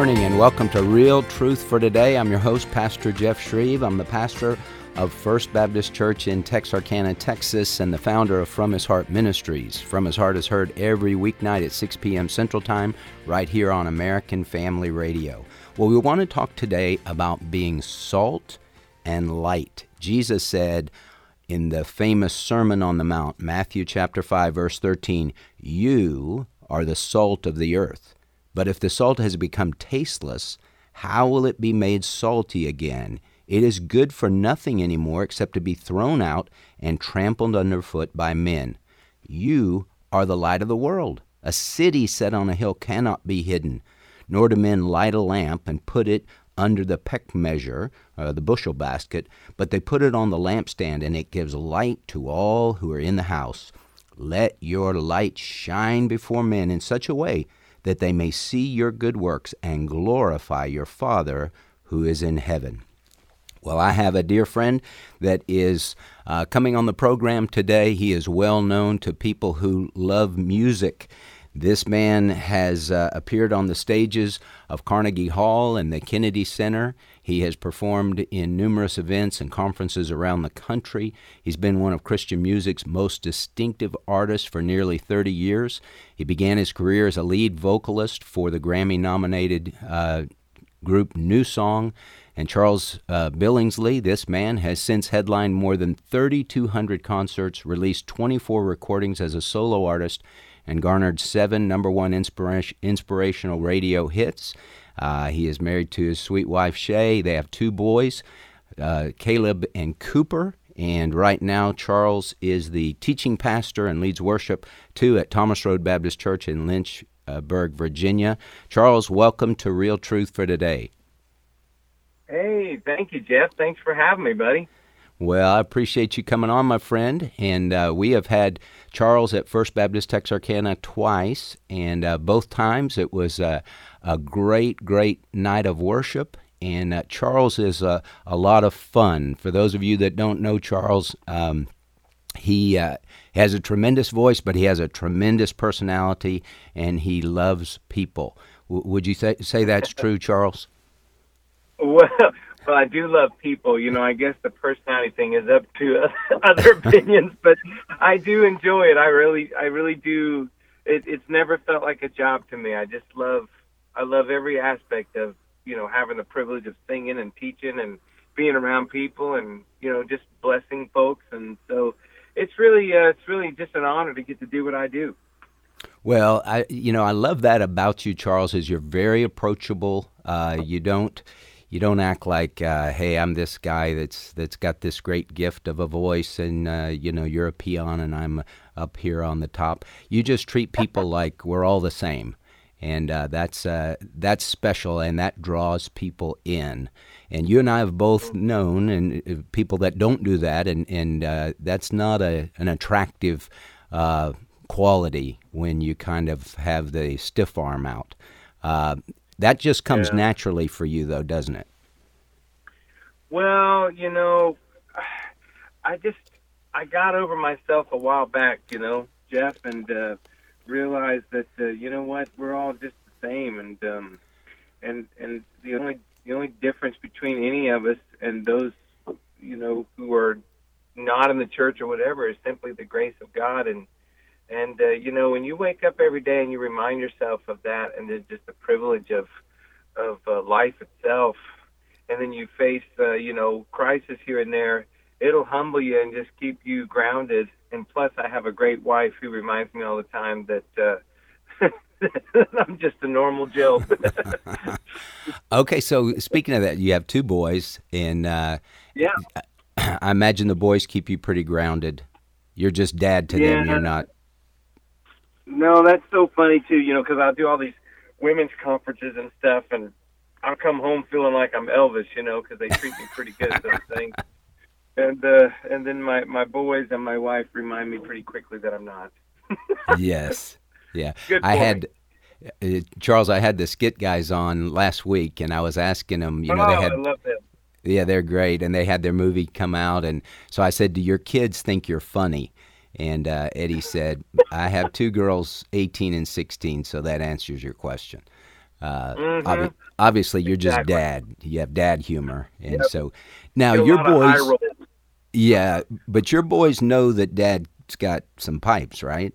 morning and welcome to Real Truth for Today. I'm your host, Pastor Jeff Shreve. I'm the pastor of First Baptist Church in Texarkana, Texas, and the founder of From His Heart Ministries. From His Heart is heard every weeknight at 6 p.m. Central Time, right here on American Family Radio. Well, we want to talk today about being salt and light. Jesus said in the famous Sermon on the Mount, Matthew chapter 5, verse 13, You are the salt of the earth. But if the salt has become tasteless, how will it be made salty again? It is good for nothing anymore except to be thrown out and trampled underfoot by men. You are the light of the world. A city set on a hill cannot be hidden, nor do men light a lamp and put it under the peck measure, uh, the bushel basket, but they put it on the lampstand, and it gives light to all who are in the house. Let your light shine before men in such a way that they may see your good works and glorify your Father who is in heaven. Well, I have a dear friend that is uh, coming on the program today. He is well known to people who love music. This man has uh, appeared on the stages of Carnegie Hall and the Kennedy Center. He has performed in numerous events and conferences around the country. He's been one of Christian music's most distinctive artists for nearly 30 years. He began his career as a lead vocalist for the Grammy nominated uh, group New Song. And Charles uh, Billingsley, this man, has since headlined more than 3,200 concerts, released 24 recordings as a solo artist, and garnered seven number one inspiration, inspirational radio hits. Uh, he is married to his sweet wife, Shay. They have two boys, uh, Caleb and Cooper. And right now, Charles is the teaching pastor and leads worship too at Thomas Road Baptist Church in Lynchburg, Virginia. Charles, welcome to Real Truth for Today. Hey, thank you, Jeff. Thanks for having me, buddy. Well, I appreciate you coming on, my friend. And uh, we have had Charles at First Baptist Texarkana twice, and uh, both times it was uh, a great, great night of worship. And uh, Charles is a, a lot of fun. For those of you that don't know Charles, um, he uh, has a tremendous voice, but he has a tremendous personality, and he loves people. W- would you th- say that's true, Charles? Well, well, I do love people. You know, I guess the personality thing is up to other opinions, but I do enjoy it. I really, I really do. It, it's never felt like a job to me. I just love, I love every aspect of, you know, having the privilege of singing and teaching and being around people and, you know, just blessing folks. And so it's really, uh, it's really just an honor to get to do what I do. Well, I, you know, I love that about you, Charles. Is you're very approachable. Uh, you don't, you don't act like, uh, hey, I'm this guy that's that's got this great gift of a voice, and uh, you know, you're a peon, and I'm up here on the top. You just treat people like we're all the same, and uh, that's uh, that's special, and that draws people in. And you and I have both known, and uh, people that don't do that, and and uh, that's not a an attractive quality when you kind of have the stiff arm out. Uh, that just comes Yeah. naturally for you, though, doesn't it? Well, you know, I just I got over myself a while back, you know, Jeff, and realized that uh, you know what, we're all just the same, and um, and and the only the only difference between any of us and those you know who are not in the church or whatever is simply the grace of God. And and uh, you know when you wake up every day and you remind yourself of that and then just the privilege of of uh, life itself and then you face uh, you know crisis here and there it'll humble you and just keep you grounded and plus I have a great wife who reminds me all the time that uh I'm just a normal Joe. Okay, so speaking of that, you have two boys, and uh, yeah. I imagine the boys keep you pretty grounded. You're just dad to them. You're not. No, that's so funny too. You know, because I'll do all these women's conferences and stuff, and I'll come home feeling like I'm Elvis. You know, because they treat me pretty good those things. And uh, and then my my boys and my wife remind me pretty quickly that I'm not. yes. Yeah. Good I point. had uh, Charles. I had the skit guys on last week, and I was asking them. You know, oh, they had I love them. Yeah, they're great, and they had their movie come out, and so I said, "Do your kids think you're funny?" And uh, Eddie said, "I have two girls, 18 and 16, so that answers your question." Uh, Mhm. obvi- obviously you're just dad. You have dad humor, and Yep. so now your lot of eye boys. Yeah, but your boys know that dad's got some pipes, right?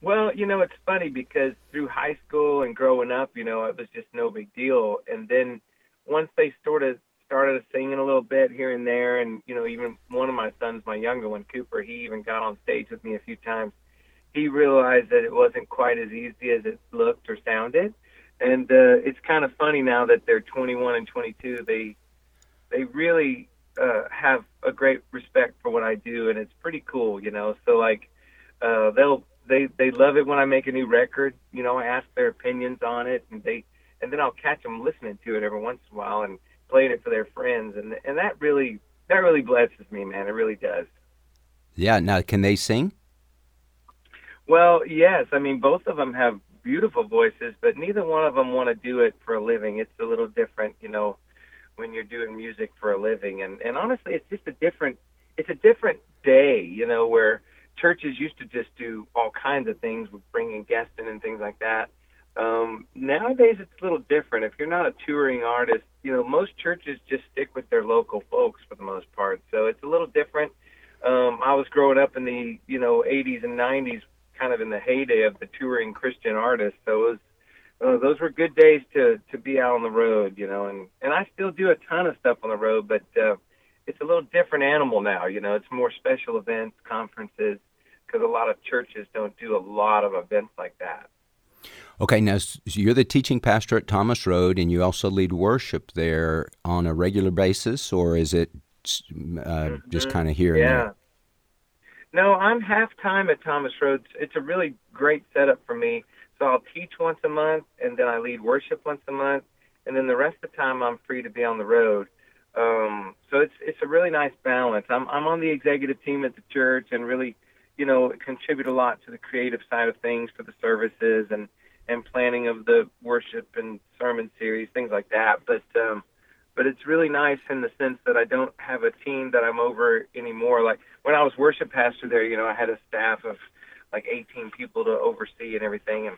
Well, you know, it's funny because through high school and growing up, you know, it was just no big deal. And then once they sort of started singing a little bit here and there, and you know, even one of my sons, my younger one, Cooper, he even got on stage with me a few times. He realized that it wasn't quite as easy as it looked or sounded, and uh, it's kind of funny now that they're 21 and 22. They they really uh, have a great respect for what I do, and it's pretty cool, you know. So like, uh, they'll they they love it when I make a new record. You know, I ask their opinions on it, and they and then I'll catch them listening to it every once in a while and playing it for their friends, and and that really that really blesses me, man. It really does. Yeah. Now, can they sing? Well, yes. I mean, both of them have beautiful voices, but neither one of them want to do it for a living. It's a little different, you know, when you're doing music for a living. And and honestly, it's just a different it's a different day, you know, where churches used to just do all kinds of things with bringing guests in and things like that. Um, nowadays, it's a little different. If you're not a touring artist, you know, most churches just stick with their local folks for the most part. So it's a little different. Um, I was growing up in the, you know, 80s and 90s, kind of in the heyday of the touring Christian artists. So it was, uh, those were good days to to be out on the road, you know, and and I still do a ton of stuff on the road, but uh, it's a little different animal now. You know, it's more special events, conferences, because a lot of churches don't do a lot of events like that. Okay, now s- you're the teaching pastor at Thomas Road, and you also lead worship there on a regular basis, or is it uh, just Mhm. kind of here and Yeah. there? No, I'm half time at Thomas Road. It's a really great setup for me. So I'll teach once a month, and then I lead worship once a month, and then the rest of the time I'm free to be on the road. Um, so it's it's a really nice balance. I'm I'm on the executive team at the church, and really, you know, contribute a lot to the creative side of things for the services and and planning of the worship and sermon series, things like that. But um, but it's really nice in the sense that I don't have a team that I'm over anymore. Like when I was worship pastor there, you know, I had a staff of like 18 people to oversee and everything, and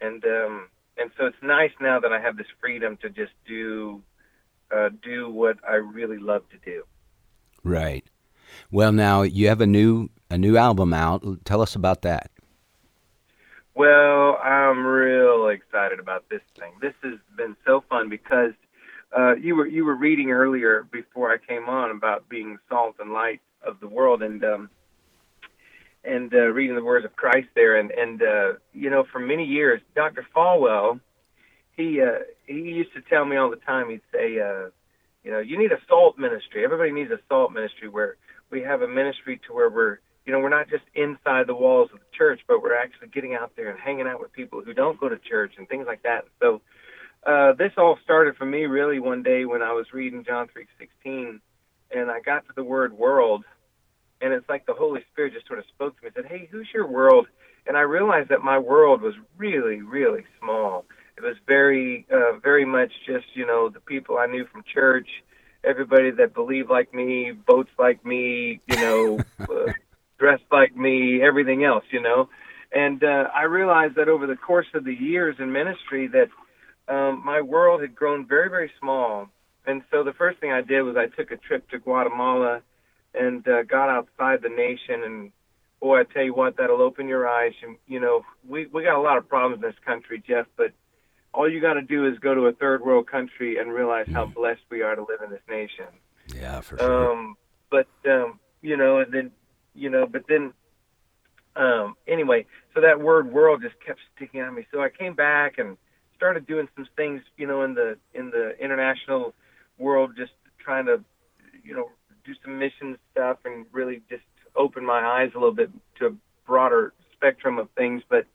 and um, and so it's nice now that I have this freedom to just do uh, do what I really love to do. Right. Well, now you have a new a new album out. Tell us about that. Well, I'm real excited about this thing. This has been so fun because uh, you were you were reading earlier before I came on about being salt and light of the world, and um, and uh, reading the words of Christ there, and and uh, you know, for many years, Dr. Falwell, he uh, he used to tell me all the time. He'd say, uh, you know, you need a salt ministry. Everybody needs a salt ministry where we have a ministry to where we're you know, we're not just inside the walls of the church, but we're actually getting out there and hanging out with people who don't go to church and things like that. So uh, this all started for me really one day when I was reading John 3:16, and I got to the word world, and it's like the Holy Spirit just sort of spoke to me and said, "Hey, who's your world?" And I realized that my world was really, really small. It was very, uh, very much just you know the people I knew from church, everybody that believed like me, votes like me, you know. uh, dressed like me, everything else, you know. And uh, I realized that over the course of the years in ministry that um, my world had grown very, very small. And so the first thing I did was I took a trip to Guatemala and uh, got outside the nation. And boy, I tell you what, that'll open your eyes. And you know, we we got a lot of problems in this country, Jeff, but all you got to do is go to a third world country and realize how blessed we are to live in this nation. Yeah, for sure. Um, but um, you know, and then you know, but then um, anyway, so that word world just kept sticking on me. So I came back and started doing some things, you know, in the in the international world, just trying to, you know, do some mission stuff and really just open my eyes a little bit to a broader spectrum of things. But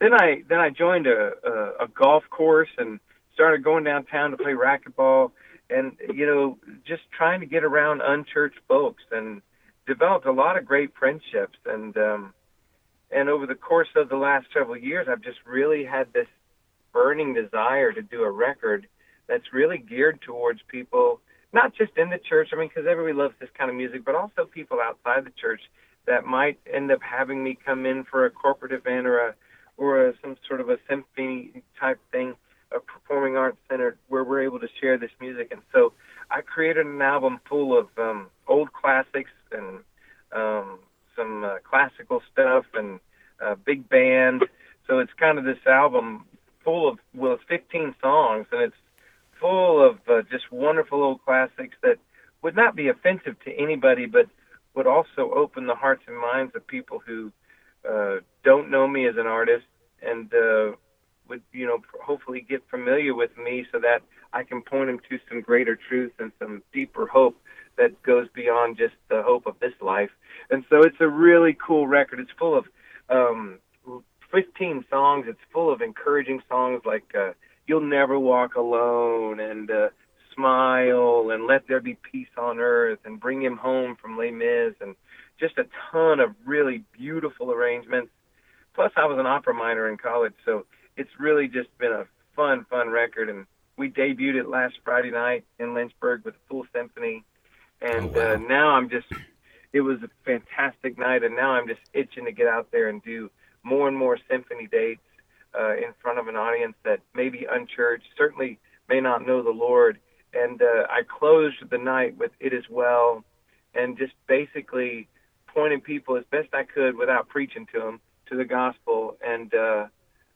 then I then I joined a a, a golf course and started going downtown to play racquetball and you know just trying to get around unchurched folks and developed a lot of great friendships and um and over the course of the last several years I've just really had this burning desire to do a record that's really geared towards people not just in the church I mean because everybody loves this kind of music but also people outside the church that might end up having me come in for a corporate event or a or a, some sort of a symphony type thing a performing arts center where we're able to share this music. And so I created an album full of um, old classics and um, some uh, classical stuff and uh, big band. So it's kind of this album full of well, it's 15 songs and it's full of uh, just wonderful old classics that would not be offensive to anybody, but would also open the hearts and minds of people who uh, don't know me as an artist and uh, would you know hopefully get familiar with me so that I can point them to some greater truth and some deeper hope that goes beyond just the hope of this life. And so it's a really cool record. It's full of um, 15 songs. It's full of encouraging songs like uh, "You'll Never Walk Alone" and uh, "Smile" and "Let There Be Peace on Earth" and "Bring Him Home" from Les Mis and just a ton of really beautiful arrangements. Plus, I was an opera minor in college, so it's really just been a fun, fun record. And we debuted it last Friday night in Lynchburg with a full symphony. And Oh, wow. uh, now I'm just, it was a fantastic night. And now I'm just itching to get out there and do more and more symphony dates uh, in front of an audience that may be unchurched, certainly may not know the Lord. And uh, I closed the night with It Is Well and just basically pointing people as best I could without preaching to them to the gospel. And uh,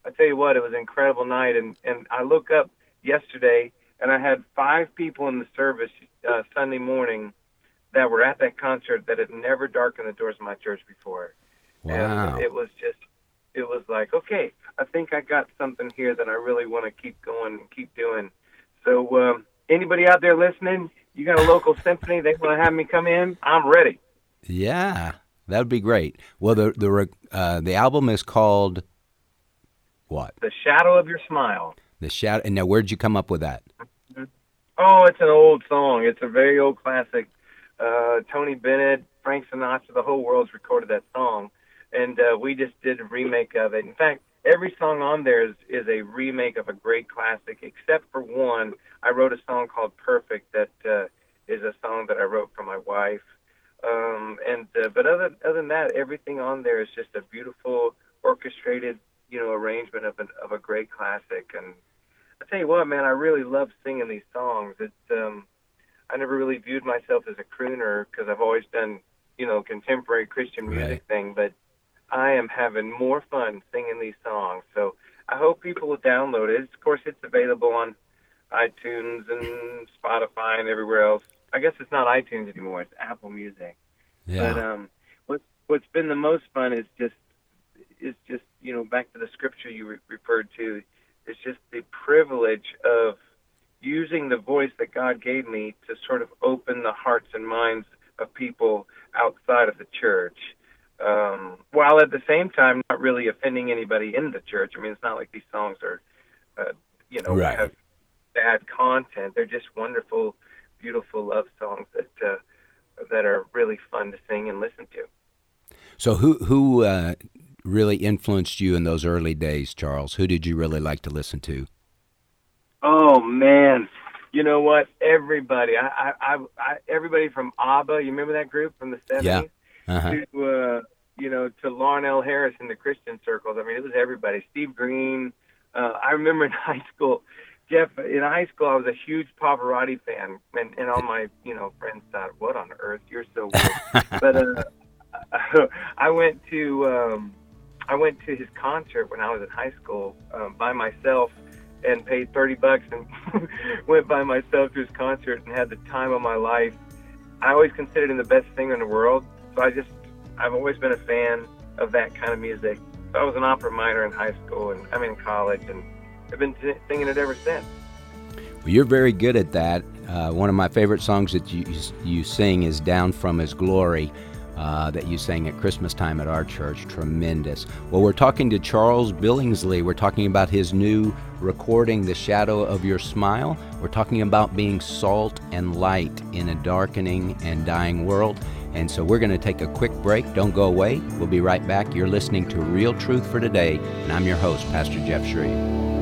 I tell you what, it was an incredible night. And, and I look up yesterday and I had five people in the service uh, Sunday morning that were at that concert that had never darkened the doors of my church before. Wow. And it was just, it was like, okay, I think I got something here that I really want to keep going and keep doing. So, um, anybody out there listening, you got a local symphony, they want to have me come in, I'm ready. Yeah, that would be great. Well, the the uh, the album is called what? The Shadow of Your Smile. The Shadow. And now, where'd you come up with that? Oh, it's an old song. It's a very old classic. Uh, Tony Bennett, Frank Sinatra, the whole world's recorded that song, and uh, we just did a remake of it. In fact, every song on there is, is a remake of a great classic, except for one. I wrote a song called "Perfect" that uh, is a song that I wrote for my wife. Um, and uh, but other other than that, everything on there is just a beautiful orchestrated, you know, arrangement of an, of a great classic. And I tell you what, man, I really love singing these songs. It's um, I never really viewed myself as a crooner because I've always done, you know, contemporary Christian music Right. thing. But I am having more fun singing these songs. So I hope people will download it. Of course, it's available on iTunes and Spotify and everywhere else. I guess it's not iTunes anymore; it's Apple Music. Yeah. But um, what's what's been the most fun is just is just you know back to the scripture you re- referred to. It's just the privilege of using the voice that God gave me to sort of open the hearts and minds of people outside of the church, um, while at the same time not really offending anybody in the church. I mean, it's not like these songs are, uh, you know, Right. have bad content. They're just wonderful, beautiful love songs that uh, that are really fun to sing and listen to. so, who who uh, really influenced you in those early days, Charles? Who did you really like to listen to? Oh man, you know what? Everybody, I, I, I, everybody from ABBA. You remember that group from the seventies? Uh-huh. To uh, you know, to Larnelle Harris in the Christian circles. I mean, it was everybody. Steve Green. Uh, I remember in high school, Jeff. In high school, I was a huge Pavarotti fan, and, and all my you know friends thought, "What on earth? You're so weird." but uh, I went to um, I went to his concert when I was in high school um, by myself and paid 30 bucks and went by myself to his concert and had the time of my life. I always considered him the best singer in the world, so I just I've always been a fan of that kind of music. So I was an opera minor in high school and I'm in college and I've been singing it ever since. Well, you're very good at that. Uh, one of my favorite songs that you you sing is "Down from His Glory," uh, that you sang at Christmas time at our church. Tremendous. Well, we're talking to Charles Billingsley. We're talking about his new recording, "The Shadow of Your Smile." We're talking about being salt and light in a darkening and dying world. And so we're going to take a quick break. Don't go away. We'll be right back. You're listening to Real Truth for Today, and I'm your host, Pastor Jeff Shreve.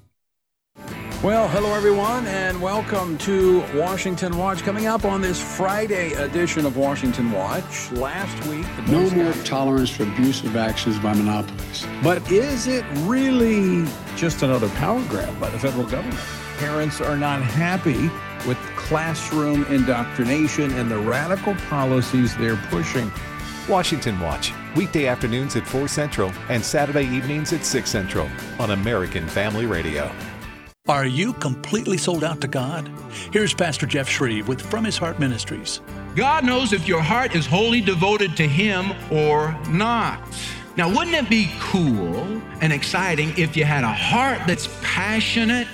Well, hello everyone, and welcome to Washington Watch. Coming up on this Friday edition of Washington Watch, last week. The No more tolerance for abusive actions by monopolies. But is it really just another power grab by the federal government? Parents are not happy with classroom indoctrination and the radical policies they're pushing. Washington Watch, weekday afternoons at 4 Central and Saturday evenings at 6 Central on American Family Radio. Are you completely sold out to God? Here's Pastor Jeff Shreve with From His Heart Ministries. God knows if your heart is wholly devoted to Him or not. Now, wouldn't it be cool and exciting if you had a heart that's passionate,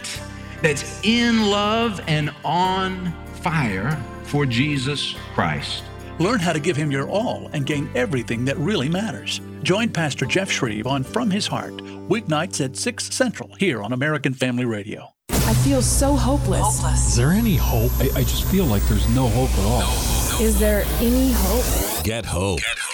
that's in love, and on fire for Jesus Christ? Learn how to give Him your all and gain everything that really matters. Join Pastor Jeff Shreve on From His Heart, weeknights at 6 Central here on American Family Radio. I feel so hopeless. hopeless. Is there any hope? I, I, just feel like there's no hope at all. No, no. Is there any hope? Get hope. Get hope.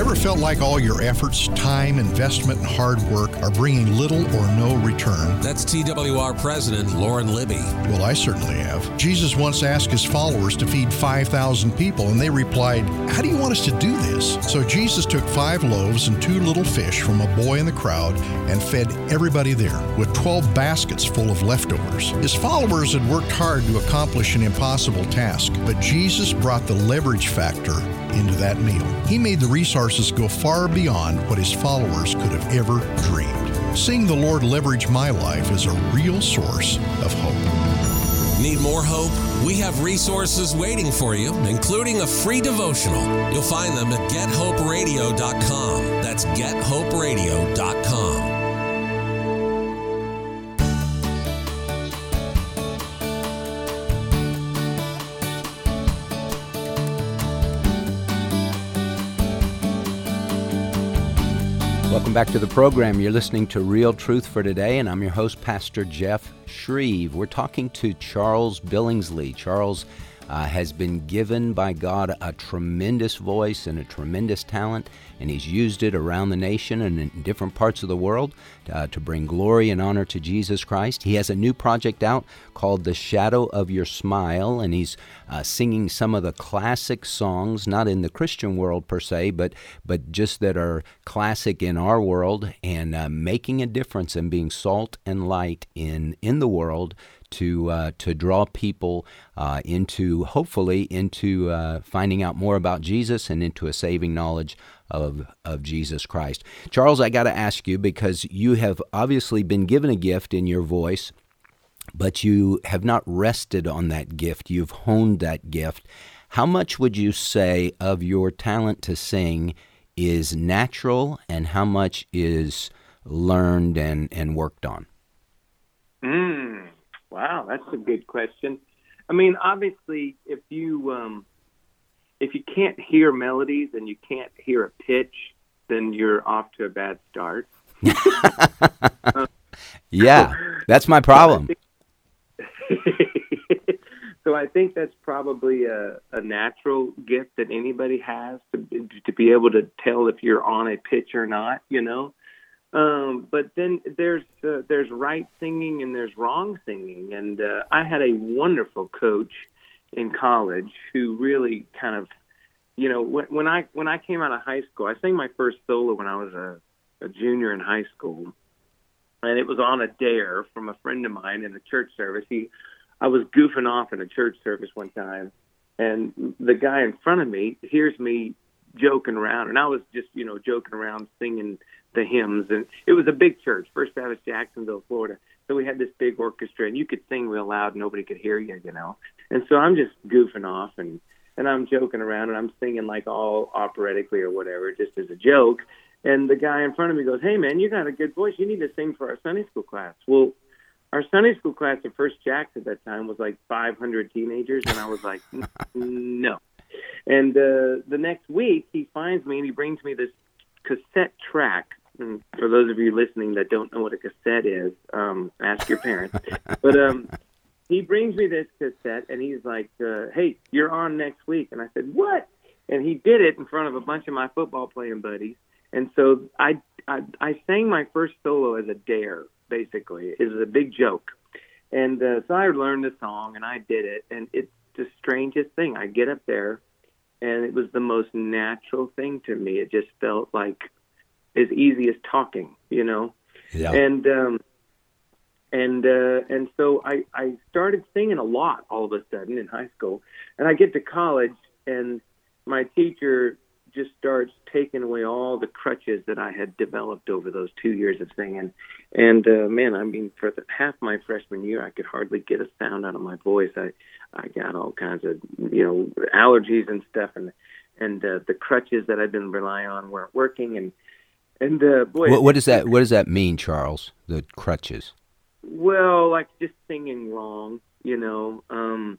Ever felt like all your efforts, time, investment, and hard work are bringing little or no return? That's TWR President Lauren Libby. Well, I certainly have. Jesus once asked his followers to feed 5,000 people, and they replied, How do you want us to do this? So Jesus took five loaves and two little fish from a boy in the crowd and fed everybody there with 12 baskets full of leftovers. His followers had worked hard to accomplish an impossible task, but Jesus brought the leverage factor into that meal. He made the resources go far beyond what his followers could have ever dreamed. Seeing the Lord leverage my life is a real source of hope. Need more hope? We have resources waiting for you, including a free devotional. You'll find them at gethoperadio.com. That's gethoperadio.com. Welcome back to the program. You're listening to Real Truth for Today, and I'm your host, Pastor Jeff Shreve. We're talking to Charles Billingsley. Charles uh, has been given by God a tremendous voice and a tremendous talent, and he's used it around the nation and in different parts of the world uh, to bring glory and honor to Jesus Christ. He has a new project out called The Shadow of Your Smile, and he's uh, singing some of the classic songs, not in the Christian world per se, but but just that are classic in our world, and uh, making a difference and being salt and light in in the world to uh, to draw people uh, into hopefully into uh, finding out more about Jesus and into a saving knowledge of of Jesus Christ. Charles, I got to ask you because you have obviously been given a gift in your voice, but you have not rested on that gift. You've honed that gift. How much would you say of your talent to sing is natural, and how much is learned and and worked on? Mm. Wow, that's a good question. I mean, obviously, if you um, if you can't hear melodies and you can't hear a pitch, then you're off to a bad start. yeah, that's my problem. so I think that's probably a, a natural gift that anybody has to to be able to tell if you're on a pitch or not. You know, um, but then there's uh, there's right singing and there's wrong singing, and uh, I had a wonderful coach in college who really kind of, you know, when, when I when I came out of high school, I sang my first solo when I was a, a junior in high school, and it was on a dare from a friend of mine in a church service. He, I was goofing off in a church service one time, and the guy in front of me hears me joking around, and I was just you know joking around singing the hymns, and it was a big church, First Baptist Jacksonville, Florida. So we had this big orchestra, and you could sing real loud, nobody could hear you, you know. And so I'm just goofing off, and and I'm joking around, and I'm singing like all operatically or whatever, just as a joke. And the guy in front of me goes, "Hey man, you got a good voice. You need to sing for our Sunday school class." Well, our Sunday school class at First Jacks at that time was like 500 teenagers, and I was like, "No." And uh, the next week, he finds me and he brings me this cassette track. And for those of you listening that don't know what a cassette is, um, ask your parents. but um, he brings me this cassette and he's like, uh, "Hey, you're on next week." And I said, "What?" And he did it in front of a bunch of my football playing buddies. And so I, I I sang my first solo as a dare. Basically, it was a big joke. And uh, so I learned the song and I did it, and it's the strangest thing. I get up there, and it was the most natural thing to me. It just felt like as easy as talking, you know. Yeah. And um, and uh, and so I I started singing a lot all of a sudden in high school, and I get to college, and my teacher just starts taking away all the crutches that I had developed over those two years of singing. And uh, man, I mean, for the half my freshman year, I could hardly get a sound out of my voice. I I got all kinds of you know allergies and stuff, and and uh, the crutches that I'd been relying on weren't working. And and uh, boy, what, what does that what does that mean, Charles? The crutches. Well, like just singing wrong, you know. um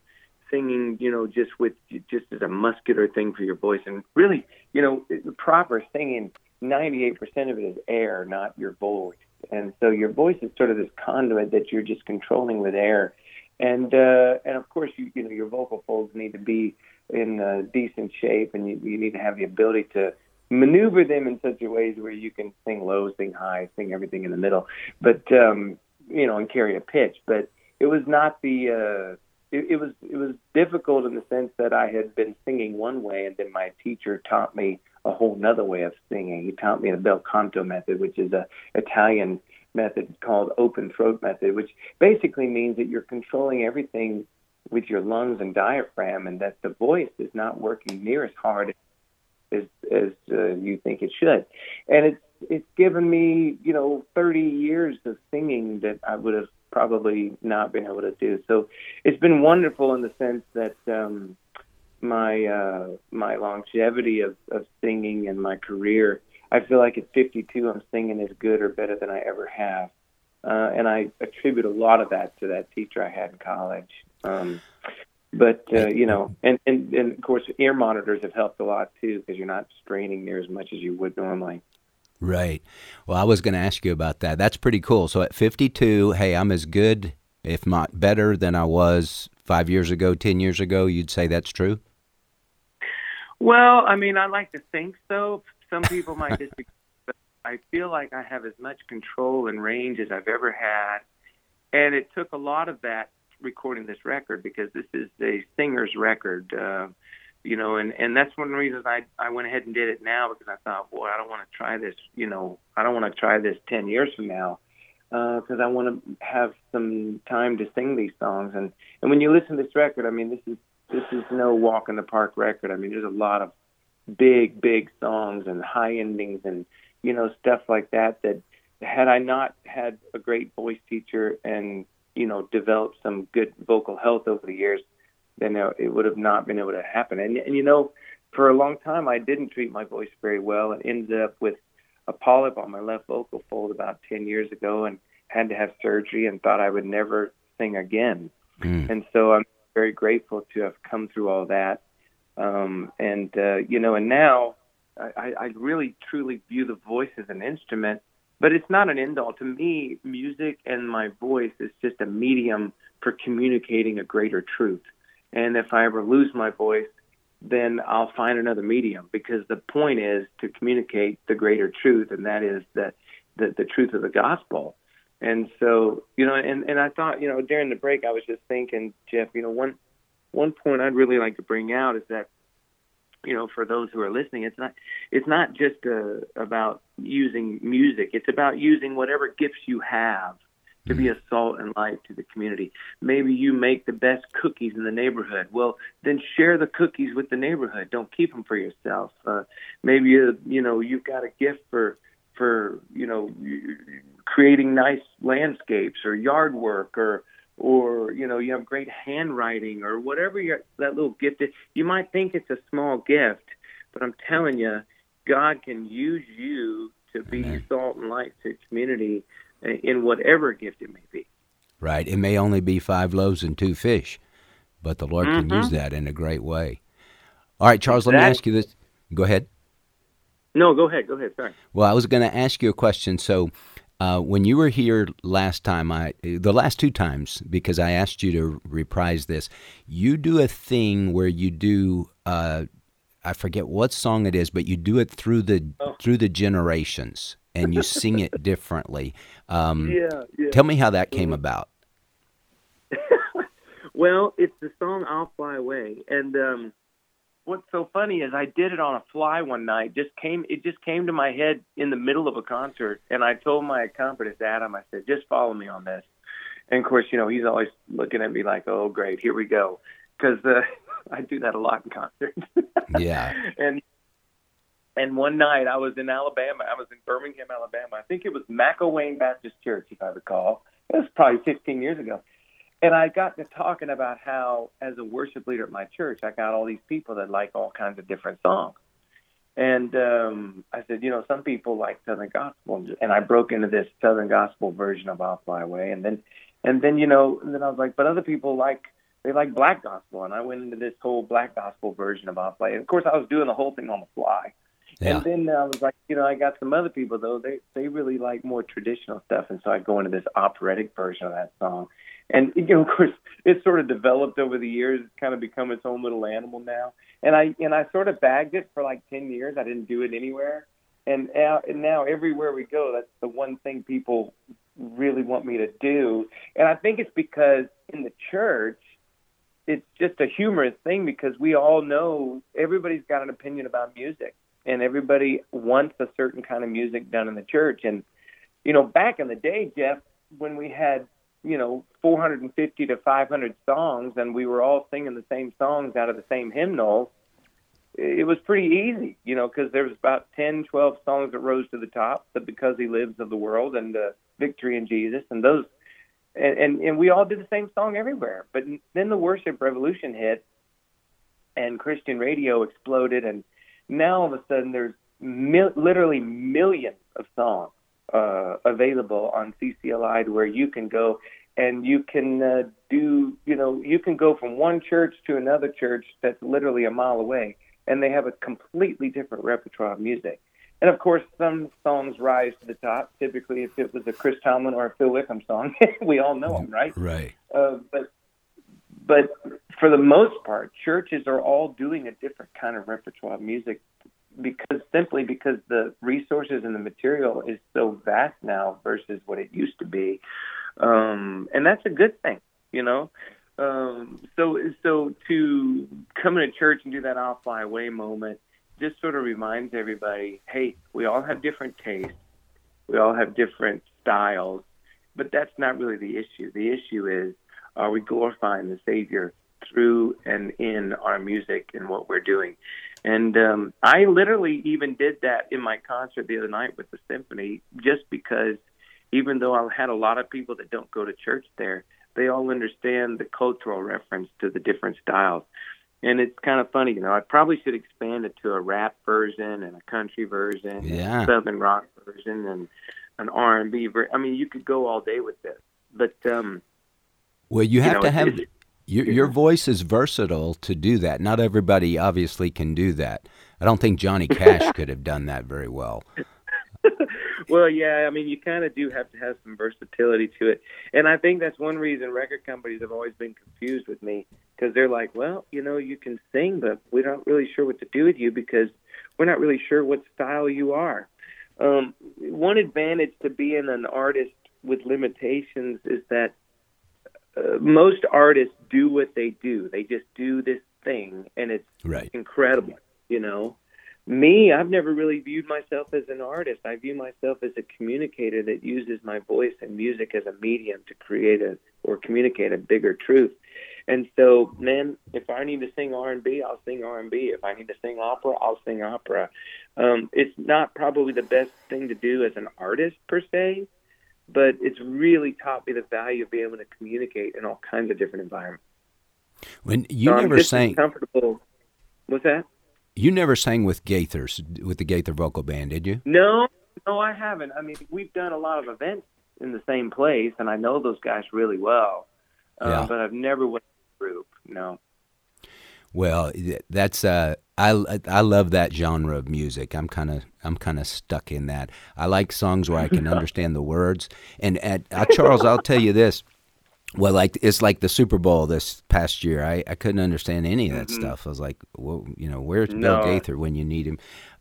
singing, you know, just with just as a muscular thing for your voice, and really, you know, the proper singing. Ninety-eight percent of it is air, not your voice, and so your voice is sort of this conduit that you're just controlling with air, and uh, and of course, you you know, your vocal folds need to be in uh, decent shape, and you, you need to have the ability to maneuver them in such a ways where you can sing low, sing high, sing everything in the middle, but um, you know, and carry a pitch. But it was not the uh, it, it was it was difficult in the sense that I had been singing one way, and then my teacher taught me a whole nother way of singing. He taught me the bel canto method, which is a Italian method called open throat method, which basically means that you're controlling everything with your lungs and diaphragm, and that the voice is not working near as hard as as uh, you think it should. And it's it's given me you know 30 years of singing that I would have probably not been able to do. So it's been wonderful in the sense that um, my uh, my longevity of, of singing and my career. I feel like at 52, I'm singing as good or better than I ever have, uh, and I attribute a lot of that to that teacher I had in college. Um, but uh, you know, and, and and of course, ear monitors have helped a lot too because you're not straining near as much as you would normally. Right. Well, I was going to ask you about that. That's pretty cool. So at 52, hey, I'm as good, if not better, than I was five years ago, 10 years ago. You'd say that's true? Well, I mean, I like to think so. Some people might disagree, but I feel like I have as much control and range as I've ever had. And it took a lot of that recording this record because this is a singer's record. Uh, you know, and and that's one of the reasons I I went ahead and did it now because I thought, boy, I don't want to try this. You know, I don't want to try this ten years from now because uh, I want to have some time to sing these songs. And and when you listen to this record, I mean, this is this is no walk in the park record. I mean, there's a lot of big big songs and high endings and you know stuff like that. That had I not had a great voice teacher and you know developed some good vocal health over the years then it would have not been able to happen. And, and you know, for a long time, I didn't treat my voice very well and ended up with a polyp on my left vocal fold about 10 years ago and had to have surgery and thought I would never sing again. Mm. And so I'm very grateful to have come through all that. Um, and, uh, you know, and now I, I really truly view the voice as an instrument, but it's not an end all. To me, music and my voice is just a medium for communicating a greater truth. And if I ever lose my voice, then I'll find another medium because the point is to communicate the greater truth, and that is that the, the truth of the gospel. And so, you know, and, and I thought, you know, during the break, I was just thinking, Jeff, you know, one one point I'd really like to bring out is that you know, for those who are listening, it's not it's not just uh, about using music. It's about using whatever gifts you have to be a salt and light to the community. Maybe you make the best cookies in the neighborhood. Well, then share the cookies with the neighborhood. Don't keep them for yourself. Uh, maybe you, you know you've got a gift for for you know creating nice landscapes or yard work or or you know you have great handwriting or whatever your that little gift is. You might think it's a small gift, but I'm telling you, God can use you to be Amen. salt and light to the community in whatever gift it may be. Right. It may only be five loaves and two fish, but the Lord mm-hmm. can use that in a great way. All right, Charles, let me ask you this. Go ahead. No, go ahead. Go ahead. Sorry. Well, I was going to ask you a question. So, uh, when you were here last time, I the last two times because I asked you to reprise this, you do a thing where you do uh, I forget what song it is, but you do it through the oh. through the generations and you sing it differently. Um, yeah, yeah. Tell me how that came mm-hmm. about. well, it's the song "I'll Fly Away," and um, what's so funny is I did it on a fly one night. Just came, it just came to my head in the middle of a concert, and I told my accompanist Adam, I said, "Just follow me on this." And of course, you know, he's always looking at me like, "Oh, great, here we go," because uh, I do that a lot in concerts. yeah. And and one night I was in Alabama. I was in Birmingham, Alabama. I think it was McElwain Baptist Church, if I recall. It was probably 15 years ago. And I got to talking about how, as a worship leader at my church, I got all these people that like all kinds of different songs. And um, I said, you know, some people like Southern gospel, and I broke into this Southern gospel version of "I'll Fly Away," and then, and then, you know, and then I was like, but other people like they like black gospel, and I went into this whole black gospel version of "I'll Fly." And of course, I was doing the whole thing on the fly. Yeah. And then I was like, you know, I got some other people though. They they really like more traditional stuff, and so I go into this operatic version of that song. And you know, of course, it's sort of developed over the years. It's kind of become its own little animal now. And I and I sort of bagged it for like ten years. I didn't do it anywhere. And now, and now everywhere we go, that's the one thing people really want me to do. And I think it's because in the church, it's just a humorous thing because we all know everybody's got an opinion about music and everybody wants a certain kind of music done in the church. And you know, back in the day, Jeff, when we had you know 450 to 500 songs and we were all singing the same songs out of the same hymnal, it was pretty easy, you know, because there was about 10, 12 songs that rose to the top, the "Because He Lives" of the world and the "Victory in Jesus," and those. And, and and we all did the same song everywhere. But then the worship revolution hit, and Christian radio exploded, and now all of a sudden there's mil- literally millions of songs uh, available on CCLI where you can go and you can uh, do, you know, you can go from one church to another church that's literally a mile away, and they have a completely different repertoire of music. And of course, some songs rise to the top. Typically, if it was a Chris Tomlin or a Phil Wickham song, we all know them, right? Right. Uh, but but for the most part, churches are all doing a different kind of repertoire of music because simply because the resources and the material is so vast now versus what it used to be, um, and that's a good thing, you know. Um, so so to come into church and do that "I'll fly away" moment just sort of reminds everybody, hey, we all have different tastes, we all have different styles, but that's not really the issue. The issue is are we glorifying the Savior through and in our music and what we're doing? And um, I literally even did that in my concert the other night with the symphony, just because even though I had a lot of people that don't go to church there, they all understand the cultural reference to the different styles. And it's kind of funny, you know. I probably should expand it to a rap version and a country version, yeah. a southern rock version, and an R and B version. I mean, you could go all day with this, but um, well, you have you know, to have your, your voice is versatile to do that. Not everybody obviously can do that. I don't think Johnny Cash could have done that very well. well, yeah, I mean, you kind of do have to have some versatility to it, and I think that's one reason record companies have always been confused with me because they're like, well, you know, you can sing, but we're not really sure what to do with you because we're not really sure what style you are. Um, one advantage to being an artist with limitations is that uh, most artists do what they do. They just do this thing, and it's right. incredible. You know, me, I've never really viewed myself as an artist. I view myself as a communicator that uses my voice and music as a medium to create a or communicate a bigger truth. And so, man, if I need to sing R and B, I'll sing R and B. If I need to sing opera, I'll sing opera. Um, it's not probably the best thing to do as an artist per se, but it's really taught me the value of being able to communicate in all kinds of different environments. When you so never sang, comfortable. What's that? You never sang with Gaithers with the Gaither vocal band, did you? No, no, I haven't. I mean, we've done a lot of events in the same place, and I know those guys really well. Uh, yeah. But I've never went to a group. No. Well, that's uh, I I love that genre of music. I'm kind of I'm kind of stuck in that. I like songs where I can understand the words. And at uh, Charles, I'll tell you this: well, like it's like the Super Bowl this past year. I, I couldn't understand any of that mm-hmm. stuff. I was like, well, you know, where's no. Bill Gaither when you need him?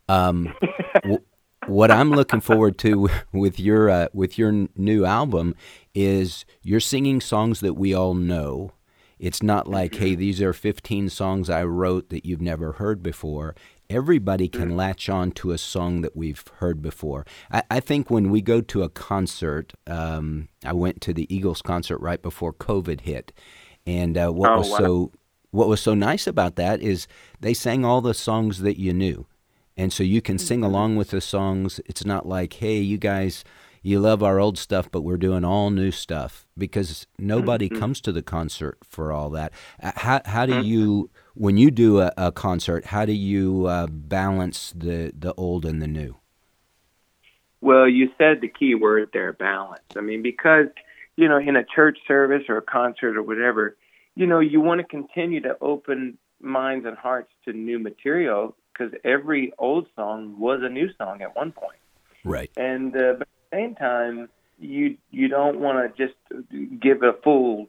Um, w- what I'm looking forward to with your uh, with your new album is you're singing songs that we all know. It's not like, mm-hmm. hey, these are 15 songs I wrote that you've never heard before everybody can mm. latch on to a song that we've heard before. I, I think when we go to a concert, um, I went to the Eagles concert right before COVID hit, and uh, what oh, was wow. so what was so nice about that is they sang all the songs that you knew, and so you can sing mm-hmm. along with the songs. It's not like, hey, you guys you love our old stuff, but we're doing all new stuff because nobody mm-hmm. comes to the concert for all that. Uh, how, how do mm-hmm. you, when you do a, a concert, how do you uh, balance the, the old and the new? Well, you said the key word there, balance. I mean, because, you know, in a church service or a concert or whatever, you know, you want to continue to open minds and hearts to new material because every old song was a new song at one point. Right. And uh, same time, you you don't want to just give a full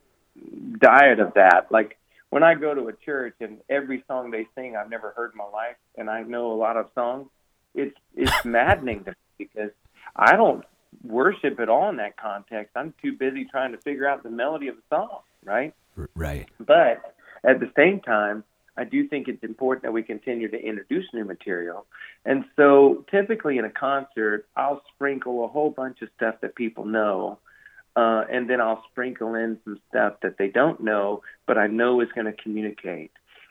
diet of that. Like when I go to a church and every song they sing I've never heard in my life, and I know a lot of songs, it's it's maddening to me because I don't worship at all in that context. I'm too busy trying to figure out the melody of the song, right? Right. But at the same time, I do think it's important that we continue to introduce new material. And so typically in a concert, I'll sprinkle a whole bunch of stuff that people know. Uh, and then I'll sprinkle in some stuff that they don't know, but I know is going to communicate.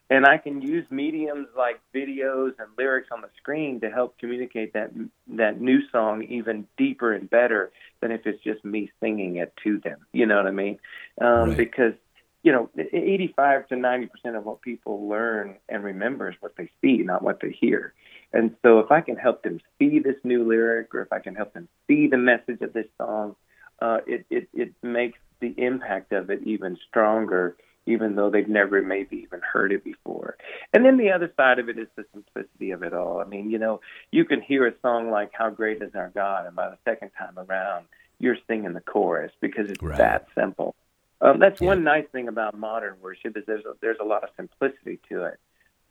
And I can use mediums like videos and lyrics on the screen to help communicate that that new song even deeper and better than if it's just me singing it to them. You know what I mean? Um, right. Because you know, 85 to 90 percent of what people learn and remember is what they see, not what they hear. And so, if I can help them see this new lyric, or if I can help them see the message of this song, uh, it, it it makes the impact of it even stronger, even though they've never maybe even heard it before. And then the other side of it is the simplicity of it all. I mean, you know, you can hear a song like "How Great Is Our God," and by the second time around, you're singing the chorus because it's right. that simple. Um, that's yeah. one nice thing about modern worship is there's a, there's a lot of simplicity to it.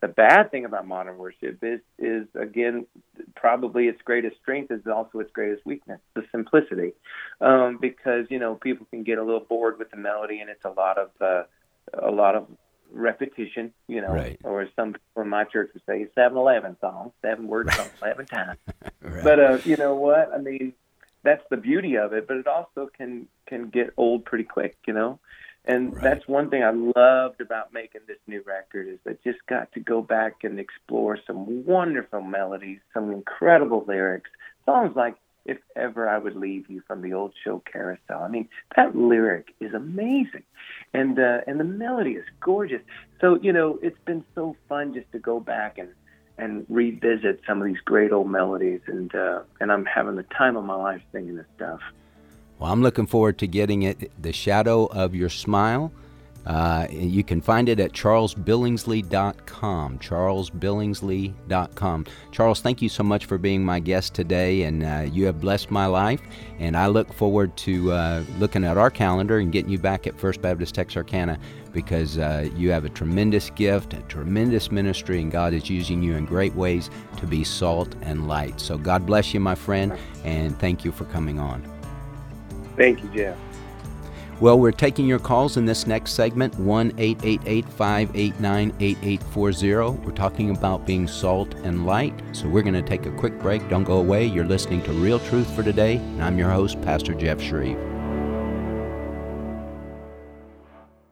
The bad thing about modern worship is is again probably its greatest strength is also its greatest weakness, the simplicity, um, because you know people can get a little bored with the melody and it's a lot of uh, a lot of repetition, you know, right. or some people in my church would say seven eleven songs, seven words songs, eleven times. right. But uh, you know what? I mean, that's the beauty of it, but it also can can get old pretty quick, you know. And right. that's one thing I loved about making this new record is I just got to go back and explore some wonderful melodies, some incredible lyrics, songs like "If Ever I Would Leave You" from the old show Carousel. I mean, that lyric is amazing, and uh, and the melody is gorgeous. So you know, it's been so fun just to go back and and revisit some of these great old melodies, and uh, and I'm having the time of my life singing this stuff. Well, I'm looking forward to getting it. The Shadow of Your Smile. Uh, you can find it at charlesbillingsley.com. Charlesbillingsley.com. Charles, thank you so much for being my guest today, and uh, you have blessed my life. And I look forward to uh, looking at our calendar and getting you back at First Baptist Texarkana because uh, you have a tremendous gift, a tremendous ministry, and God is using you in great ways to be salt and light. So God bless you, my friend, and thank you for coming on. Thank you, Jeff. Well, we're taking your calls in this next segment 1 888 589 8840. We're talking about being salt and light. So we're going to take a quick break. Don't go away. You're listening to Real Truth for Today, and I'm your host, Pastor Jeff Shreve.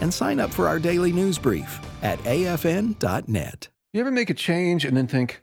and sign up for our daily news brief at afn.net. You ever make a change and then think,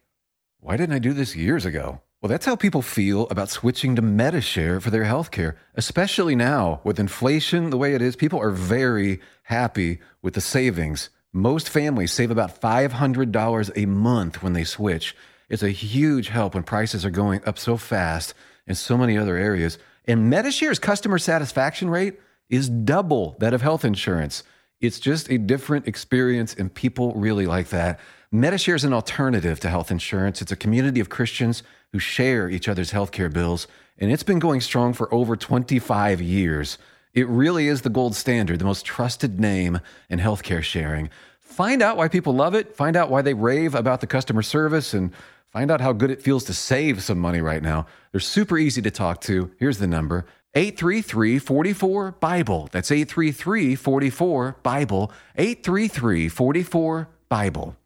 why didn't I do this years ago? Well, that's how people feel about switching to Medi-Share for their healthcare, especially now with inflation the way it is. People are very happy with the savings. Most families save about $500 a month when they switch. It's a huge help when prices are going up so fast in so many other areas. And Medi-Share's customer satisfaction rate is double that of health insurance. It's just a different experience, and people really like that. Medi-Share is an alternative to health insurance. It's a community of Christians who share each other's healthcare bills, and it's been going strong for over 25 years. It really is the gold standard, the most trusted name in healthcare sharing. Find out why people love it, find out why they rave about the customer service, and find out how good it feels to save some money right now. They're super easy to talk to. Here's the number 833 44 Bible. That's 833 44 Bible. 833 44 Bible.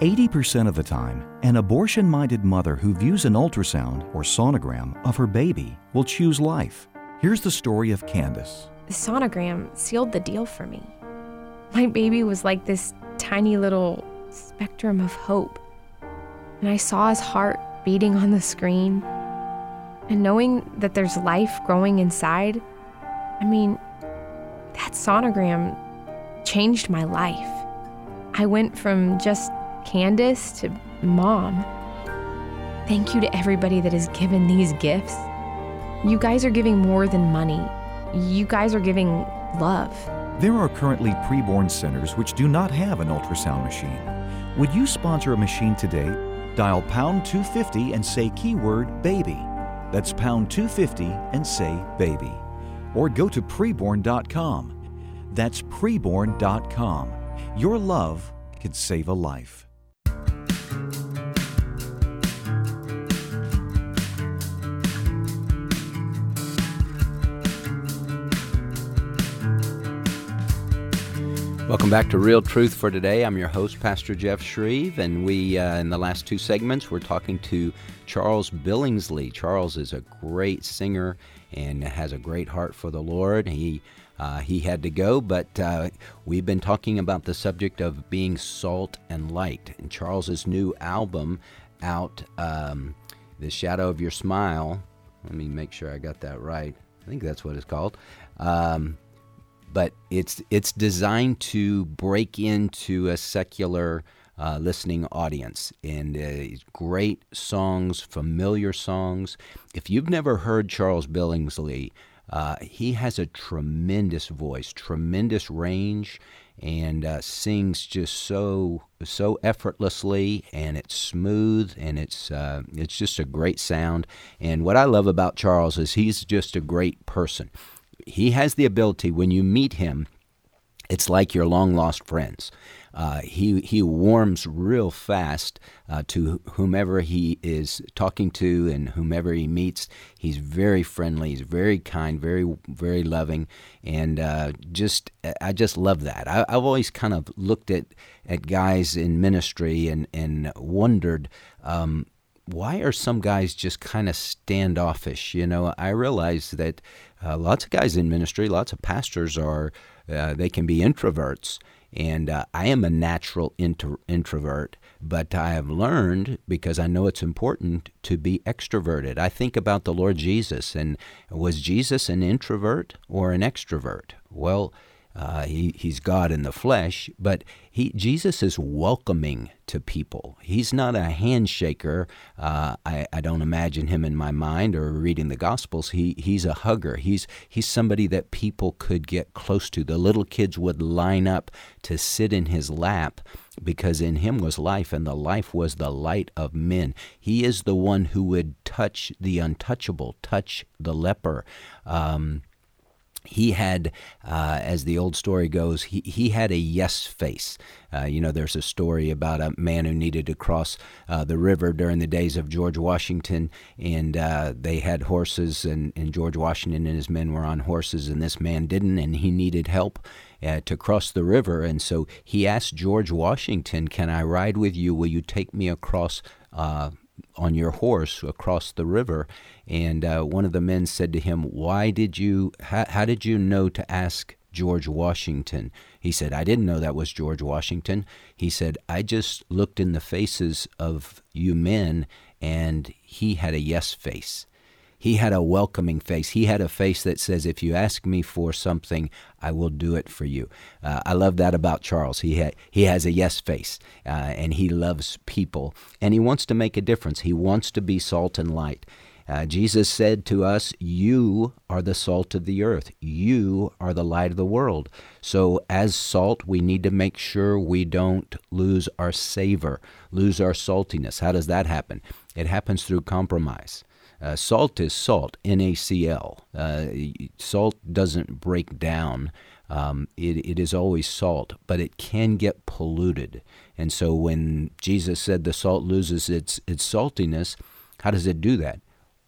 80% of the time, an abortion minded mother who views an ultrasound or sonogram of her baby will choose life. Here's the story of Candace. The sonogram sealed the deal for me. My baby was like this tiny little spectrum of hope. And I saw his heart beating on the screen. And knowing that there's life growing inside, I mean, that sonogram changed my life. I went from just Candace to mom. Thank you to everybody that has given these gifts. You guys are giving more than money. You guys are giving love. There are currently preborn centers which do not have an ultrasound machine. Would you sponsor a machine today? Dial pound 250 and say keyword baby. That's pound 250 and say baby. Or go to preborn.com. That's preborn.com. Your love could save a life. Welcome back to Real Truth for Today. I'm your host, Pastor Jeff Shreve, and we, uh, in the last two segments, we're talking to Charles Billingsley. Charles is a great singer and has a great heart for the Lord. He uh, he had to go, but uh, we've been talking about the subject of being salt and light. And Charles's new album out, um, "The Shadow of Your Smile." Let me make sure I got that right. I think that's what it's called. Um, but it's it's designed to break into a secular uh, listening audience and uh, great songs, familiar songs. If you've never heard Charles Billingsley, uh, he has a tremendous voice, tremendous range, and uh, sings just so so effortlessly, and it's smooth, and it's uh, it's just a great sound. And what I love about Charles is he's just a great person he has the ability when you meet him it's like your long lost friends. Uh, he he warms real fast uh, to whomever he is talking to and whomever he meets. He's very friendly. He's very kind, very very loving, and uh, just I just love that. I, have always kind of looked at at guys in ministry and and wondered. Um, why are some guys just kind of standoffish? You know, I realize that uh, lots of guys in ministry, lots of pastors are, uh, they can be introverts. And uh, I am a natural inter- introvert, but I have learned because I know it's important to be extroverted. I think about the Lord Jesus, and was Jesus an introvert or an extrovert? Well, uh, he, he's God in the flesh, but he, Jesus is welcoming to people. He's not a handshaker. Uh, I, I don't imagine him in my mind or reading the Gospels. He, he's a hugger. He's, he's somebody that people could get close to. The little kids would line up to sit in his lap because in him was life, and the life was the light of men. He is the one who would touch the untouchable, touch the leper. Um, he had, uh, as the old story goes, he, he had a yes face. Uh, you know, there's a story about a man who needed to cross uh, the river during the days of George Washington, and uh, they had horses, and, and George Washington and his men were on horses, and this man didn't, and he needed help. Uh, to cross the river, and so he asked George Washington, "Can I ride with you? Will you take me across uh, on your horse across the river. And uh, one of the men said to him, Why did you, how, how did you know to ask George Washington? He said, I didn't know that was George Washington. He said, I just looked in the faces of you men, and he had a yes face. He had a welcoming face. He had a face that says, If you ask me for something, I will do it for you. Uh, I love that about Charles. He, ha- he has a yes face, uh, and he loves people, and he wants to make a difference. He wants to be salt and light. Uh, Jesus said to us, You are the salt of the earth. You are the light of the world. So, as salt, we need to make sure we don't lose our savor, lose our saltiness. How does that happen? It happens through compromise. Uh, salt is salt, NaCl. Uh, salt doesn't break down. Um, it, it is always salt, but it can get polluted. And so when Jesus said the salt loses its, its saltiness, how does it do that?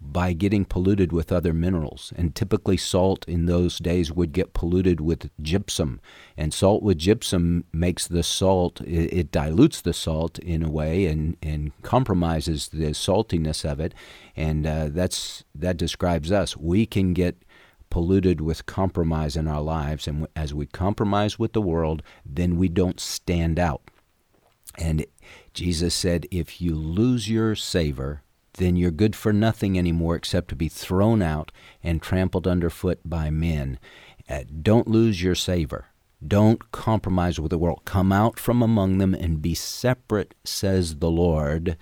By getting polluted with other minerals. And typically, salt in those days would get polluted with gypsum. And salt with gypsum makes the salt, it, it, dilutes the salt in a way and, and compromises the saltiness of it. And uh, that's, that describes us. We can get polluted with compromise in our lives. And as we compromise with the world, then we don't stand out. And Jesus said, if you lose your savor, then you're good for nothing anymore except to be thrown out and trampled underfoot by men. Uh, don't lose your savor. Don't compromise with the world. Come out from among them and be separate, says the Lord.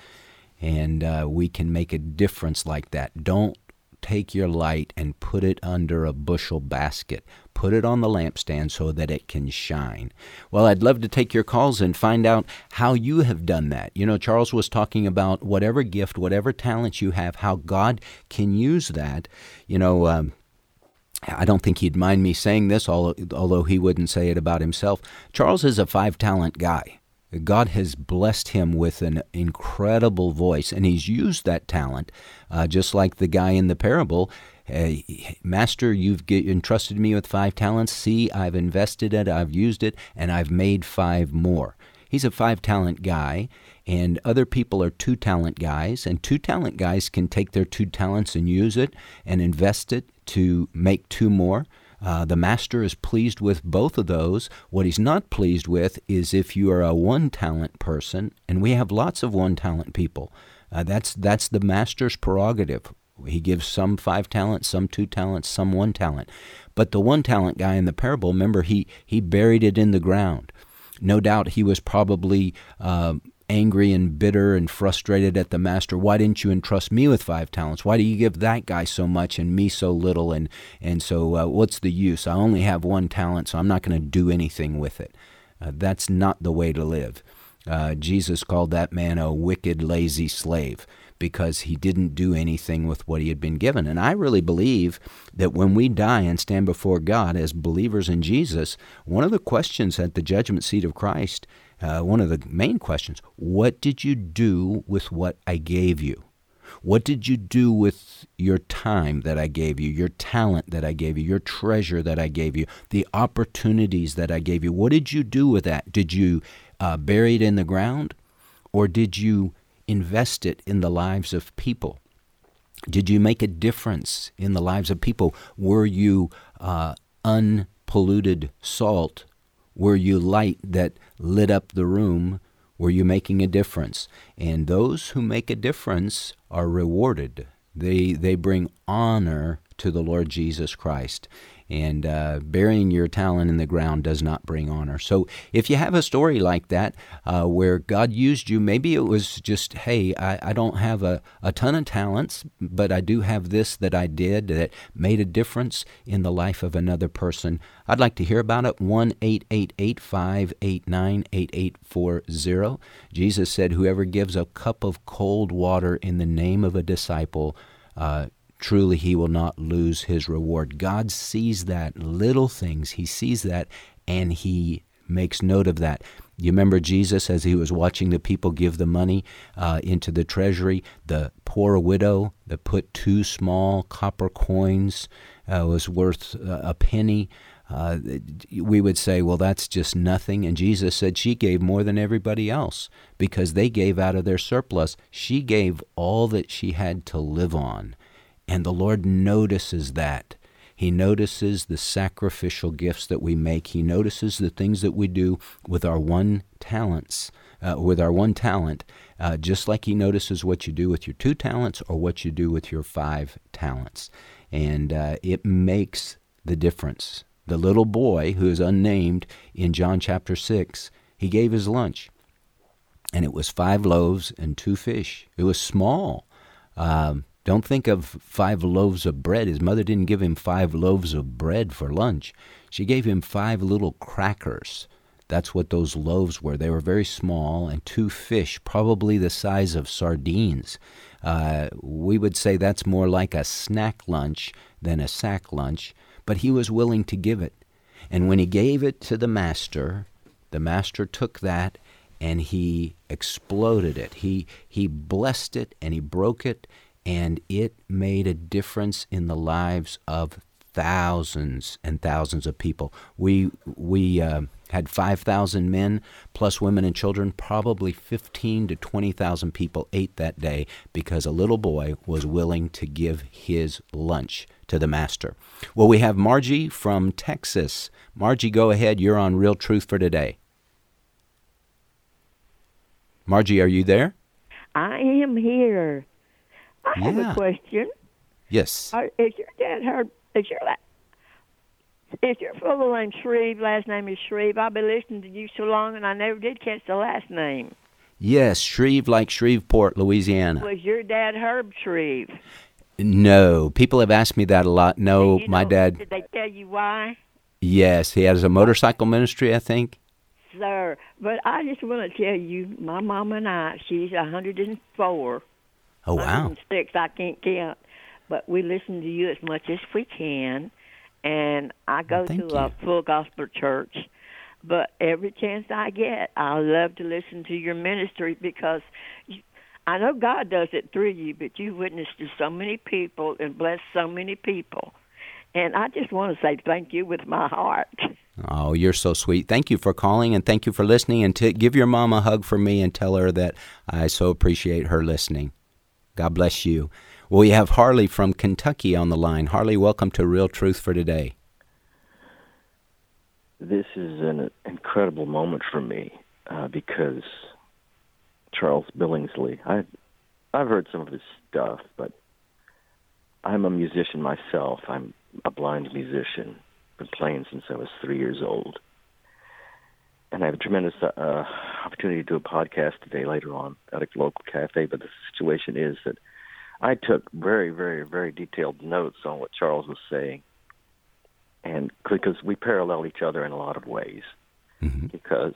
And uh, we can make a difference like that. Don't take your light and put it under a bushel basket. Put it on the lampstand so that it can shine. Well, I'd love to take your calls and find out how you have done that. You know, Charles was talking about whatever gift, whatever talent you have, how God can use that. You know, um, I don't think he'd mind me saying this, although he wouldn't say it about himself. Charles is a five talent guy. God has blessed him with an incredible voice, and he's used that talent, uh, just like the guy in the parable. Uh, Master, you've entrusted me with five talents. See, I've invested it, I've used it, and I've made five more. He's a five talent guy, and other people are two talent guys, and two talent guys can take their two talents and use it and invest it to make two more. Uh, the master is pleased with both of those. What he's not pleased with is if you are a one talent person, and we have lots of one talent people. Uh, that's that's the master's prerogative. He gives some five talents, some two talents, some one talent. But the one talent guy in the parable, remember, he he buried it in the ground. No doubt he was probably uh, angry and bitter and frustrated at the master. Why didn't you entrust me with five talents? Why do you give that guy so much and me so little? And and so uh, what's the use? I only have one talent, so I'm not going to do anything with it. Uh, that's not the way to live. Uh, Jesus called that man a wicked, lazy slave because he didn't do anything with what he had been given. And I really believe that when we die and stand before God as believers in Jesus, one of the questions at the judgment seat of Christ uh, one of the main questions what did you do with what I gave you? What did you do with your time that I gave you, your talent that I gave you, your treasure that I gave you, the opportunities that I gave you? What did you do with that? Did you uh, bury it in the ground or did you invest it in the lives of people? Did you make a difference in the lives of people? Were you uh, unpolluted salt Were you light that lit up the room? Were you making a difference? And those who make a difference are rewarded. They they bring honor to the Lord Jesus Christ and uh, burying your talent in the ground does not bring honor. So if you have a story like that uh, where God used you, maybe it was just, hey, I, I don't have a, a ton of talents, but I do have this that I did that made a difference in the life of another person. I'd like to hear about it. 1 888 589 8840. Jesus said, Whoever gives a cup of cold water in the name of a disciple, uh, truly he will not lose his reward. God sees that little things, he sees that, and he makes note of that. You remember Jesus as he was watching the people give the money uh, into the treasury, the poor widow that put two small copper coins uh, was worth uh, a penny. Uh, we would say, well, that's just nothing. And Jesus said she gave more than everybody else because they gave out of their surplus. She gave all that she had to live on. And the Lord notices that. He notices the sacrificial gifts that we make. He notices the things that we do with our one talents, uh, with our one talent, uh, just like He notices what you do with your two talents or what you do with your five talents. And uh, it makes the difference. The little boy who is unnamed in John chapter 6, he gave his lunch, and it was five loaves and two fish. It was small. Um, don't think of five loaves of bread. His mother didn't give him five loaves of bread for lunch. She gave him five little crackers. That's what those loaves were. They were very small, and two fish, probably the size of sardines. Uh, we would say that's more like a snack lunch than a sack lunch, but he was willing to give it. And when he gave it to the master, the master took that and he exploded it. He, he blessed it and he broke it and it made a difference in the lives of thousands and thousands of people. We we uh, had 5,000 men plus women and children. Probably 15 to 20,000 people ate that day because a little boy was willing to give his lunch to the master. Well, we have Margie from Texas. Margie, go ahead. You're on Real Truth for Today. Margie, are you there? I am here. I yeah. have a question. Yes. Are, is your dad Herb? Is your is your full name Shreve? Last name is Shreve. I've been listening to you so long, and I never did catch the last name. Yes, Shreve, like Shreveport, Louisiana. Was your dad Herb Shreve? No, people have asked me that a lot. No, you my dad. Did they tell you why? Yes, he has a motorcycle ministry, I think. Sir, but I just want to tell you, my mom and I, she's a 104. Oh wow! Six, I can't count, but we listen to you as much as we can, and I go Thank to you. a full gospel church. But every chance I get, I love to listen to your ministry because you, I know God does it through you, but you witnessed to so many people and blessed so many people. And I just want to say thank you with my heart. Oh, you're so sweet. Thank you for calling and thank you for listening. And give your mom a hug for me and tell her that I so appreciate her listening. God bless you. Well, we have Harley from Kentucky on the line. Harley, welcome to Real Truth for Today. This is an incredible moment for me uh, because Charles Billingsley. I I've heard some of his stuff, but I'm a musician myself. I'm a blind musician. Been playing since I was three years old, and I have a tremendous uh, opportunity to do a podcast today later on at a local cafe. But the situation is that I took very, very, very detailed notes on what Charles was saying, and because we parallel each other in a lot of ways, mm-hmm. because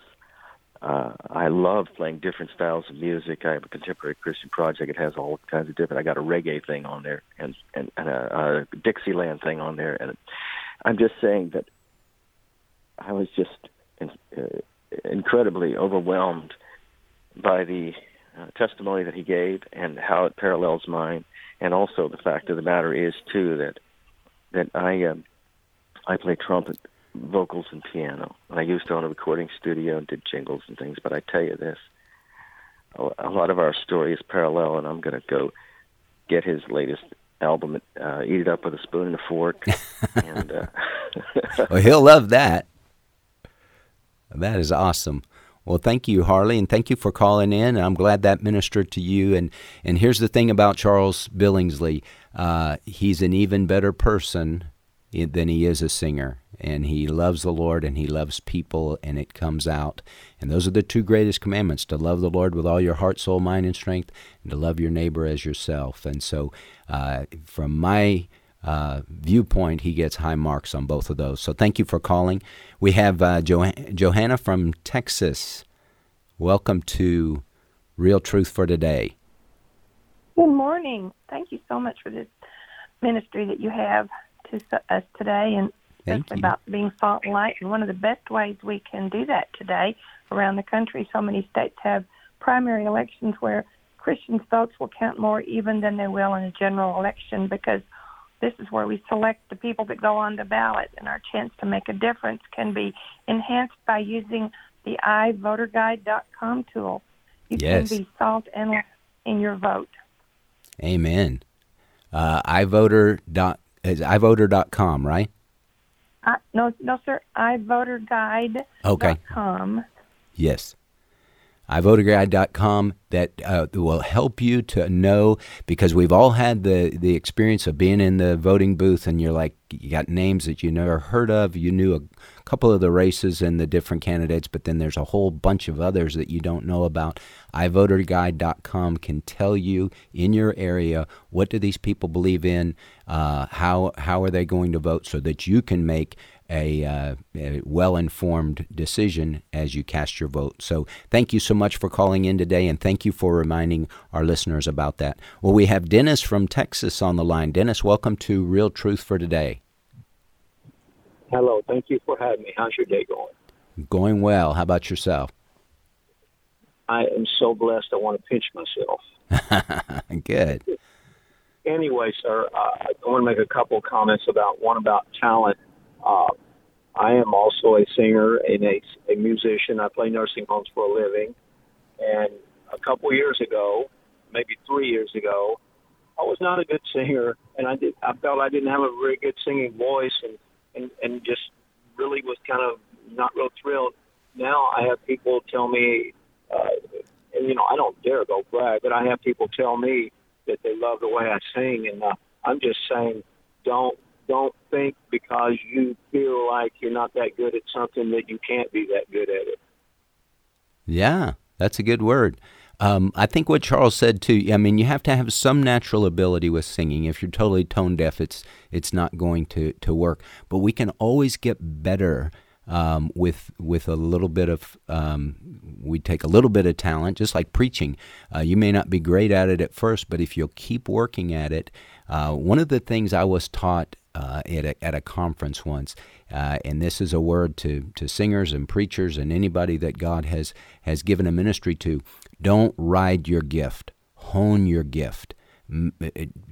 uh, I love playing different styles of music. I have a contemporary Christian project. It has all kinds of different. I got a reggae thing on there and and, and a, a Dixieland thing on there, and I'm just saying that I was just incredibly overwhelmed by the uh, testimony that he gave and how it parallels mine, and also the fact of the matter is too that that I uh, I play trumpet, vocals, and piano. And I used to own a recording studio and did jingles and things. But I tell you this, a, a lot of our story is parallel, and I'm going to go get his latest album, uh, eat it up with a spoon and a fork. and uh, well, he'll love that. That is awesome. Well, thank you, Harley, and thank you for calling in. I'm glad that ministered to you. And and here's the thing about Charles Billingsley: uh, he's an even better person than he is a singer, and he loves the Lord and he loves people, and it comes out. And those are the two greatest commandments: to love the Lord with all your heart, soul, mind, and strength, and to love your neighbor as yourself. And so, uh, from my uh, viewpoint, he gets high marks on both of those. So thank you for calling. We have uh, jo- Johanna from Texas. Welcome to Real Truth for Today. Good morning. Thank you so much for this ministry that you have to us today, and Thank you. about being salt and light. And one of the best ways we can do that today around the country, so many states have primary elections where Christian votes will count more even than they will in a general election because this is where we select the people that go on the ballot, and our chance to make a difference can be enhanced by using the iVoterGuide.com tool. You Yes. can be salt and light in your vote. Amen. Uh, iVoter dot is iVoter.com, right? I, no, no, sir. iVoterGuide.com. Okay. Yes. iVoterGuide.com that uh, will help you to know because we've all had the, the experience of being in the voting booth and you're like, you got names that you never heard of. You knew a couple of the races and the different candidates, but then there's a whole bunch of others that you don't know about. iVoterGuide.com can tell you in your area what do these people believe in, uh, how how are they going to vote, so that you can make a, uh, a well informed decision as you cast your vote. So, thank you so much for calling in today, and thank you for reminding our listeners about that. Well, we have Dennis from Texas on the line. Dennis, welcome to Real Truth for Today. Hello, thank you for having me. How's your day going? Going well. How about yourself? I am so blessed. I want to pinch myself. Good. Anyway, sir, uh, I want to make a couple comments about one about talent. Uh, I am also a singer and a, a musician. I play nursing homes for a living. And a couple years ago, maybe three years ago, I was not a good singer, and I did. I felt I didn't have a very good singing voice, and and and just really was kind of not real thrilled. Now I have people tell me, uh, and you know I don't dare go brag, but I have people tell me that they love the way I sing, and uh, I'm just saying, don't don't think because you feel like you're not that good at something that you can't be that good at it. Yeah, that's a good word. Um, I think what Charles said too. I mean, you have to have some natural ability with singing. If you're totally tone deaf, it's it's not going to, to work. But we can always get better um, with with a little bit of. Um, we take a little bit of talent, just like preaching. Uh, you may not be great at it at first, but if you'll keep working at it, uh, one of the things I was taught uh, at, a, at a conference once, uh, and this is a word to, to singers and preachers and anybody that God has, has given a ministry to don't ride your gift, hone your gift.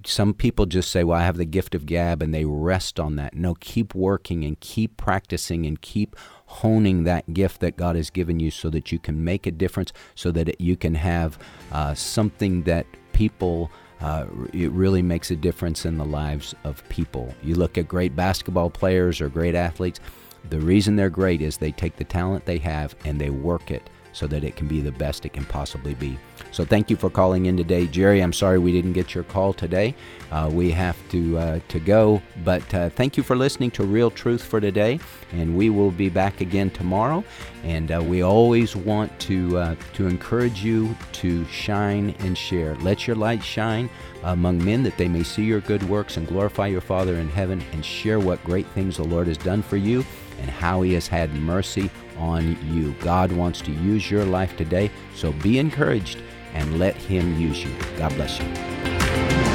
Some people just say, Well, I have the gift of gab, and they rest on that. No, keep working and keep practicing and keep honing that gift that God has given you so that you can make a difference, so that it, you can have uh, something that people uh, it really makes a difference in the lives of people. You look at great basketball players or great athletes, the reason they're great is they take the talent they have and they work it so that it can be the best it can possibly be. So thank you for calling in today, Jerry. I'm sorry we didn't get your call today. Uh, we have to uh, to go, but uh, thank you for listening to Real Truth for today, and we will be back again tomorrow. And uh, we always want to uh, to encourage you to shine and share. Let your light shine among men that they may see your good works and glorify your Father in heaven, and share what great things the Lord has done for you and how He has had mercy on you. God wants to use your life today, so be encouraged and let Him use you. God bless you.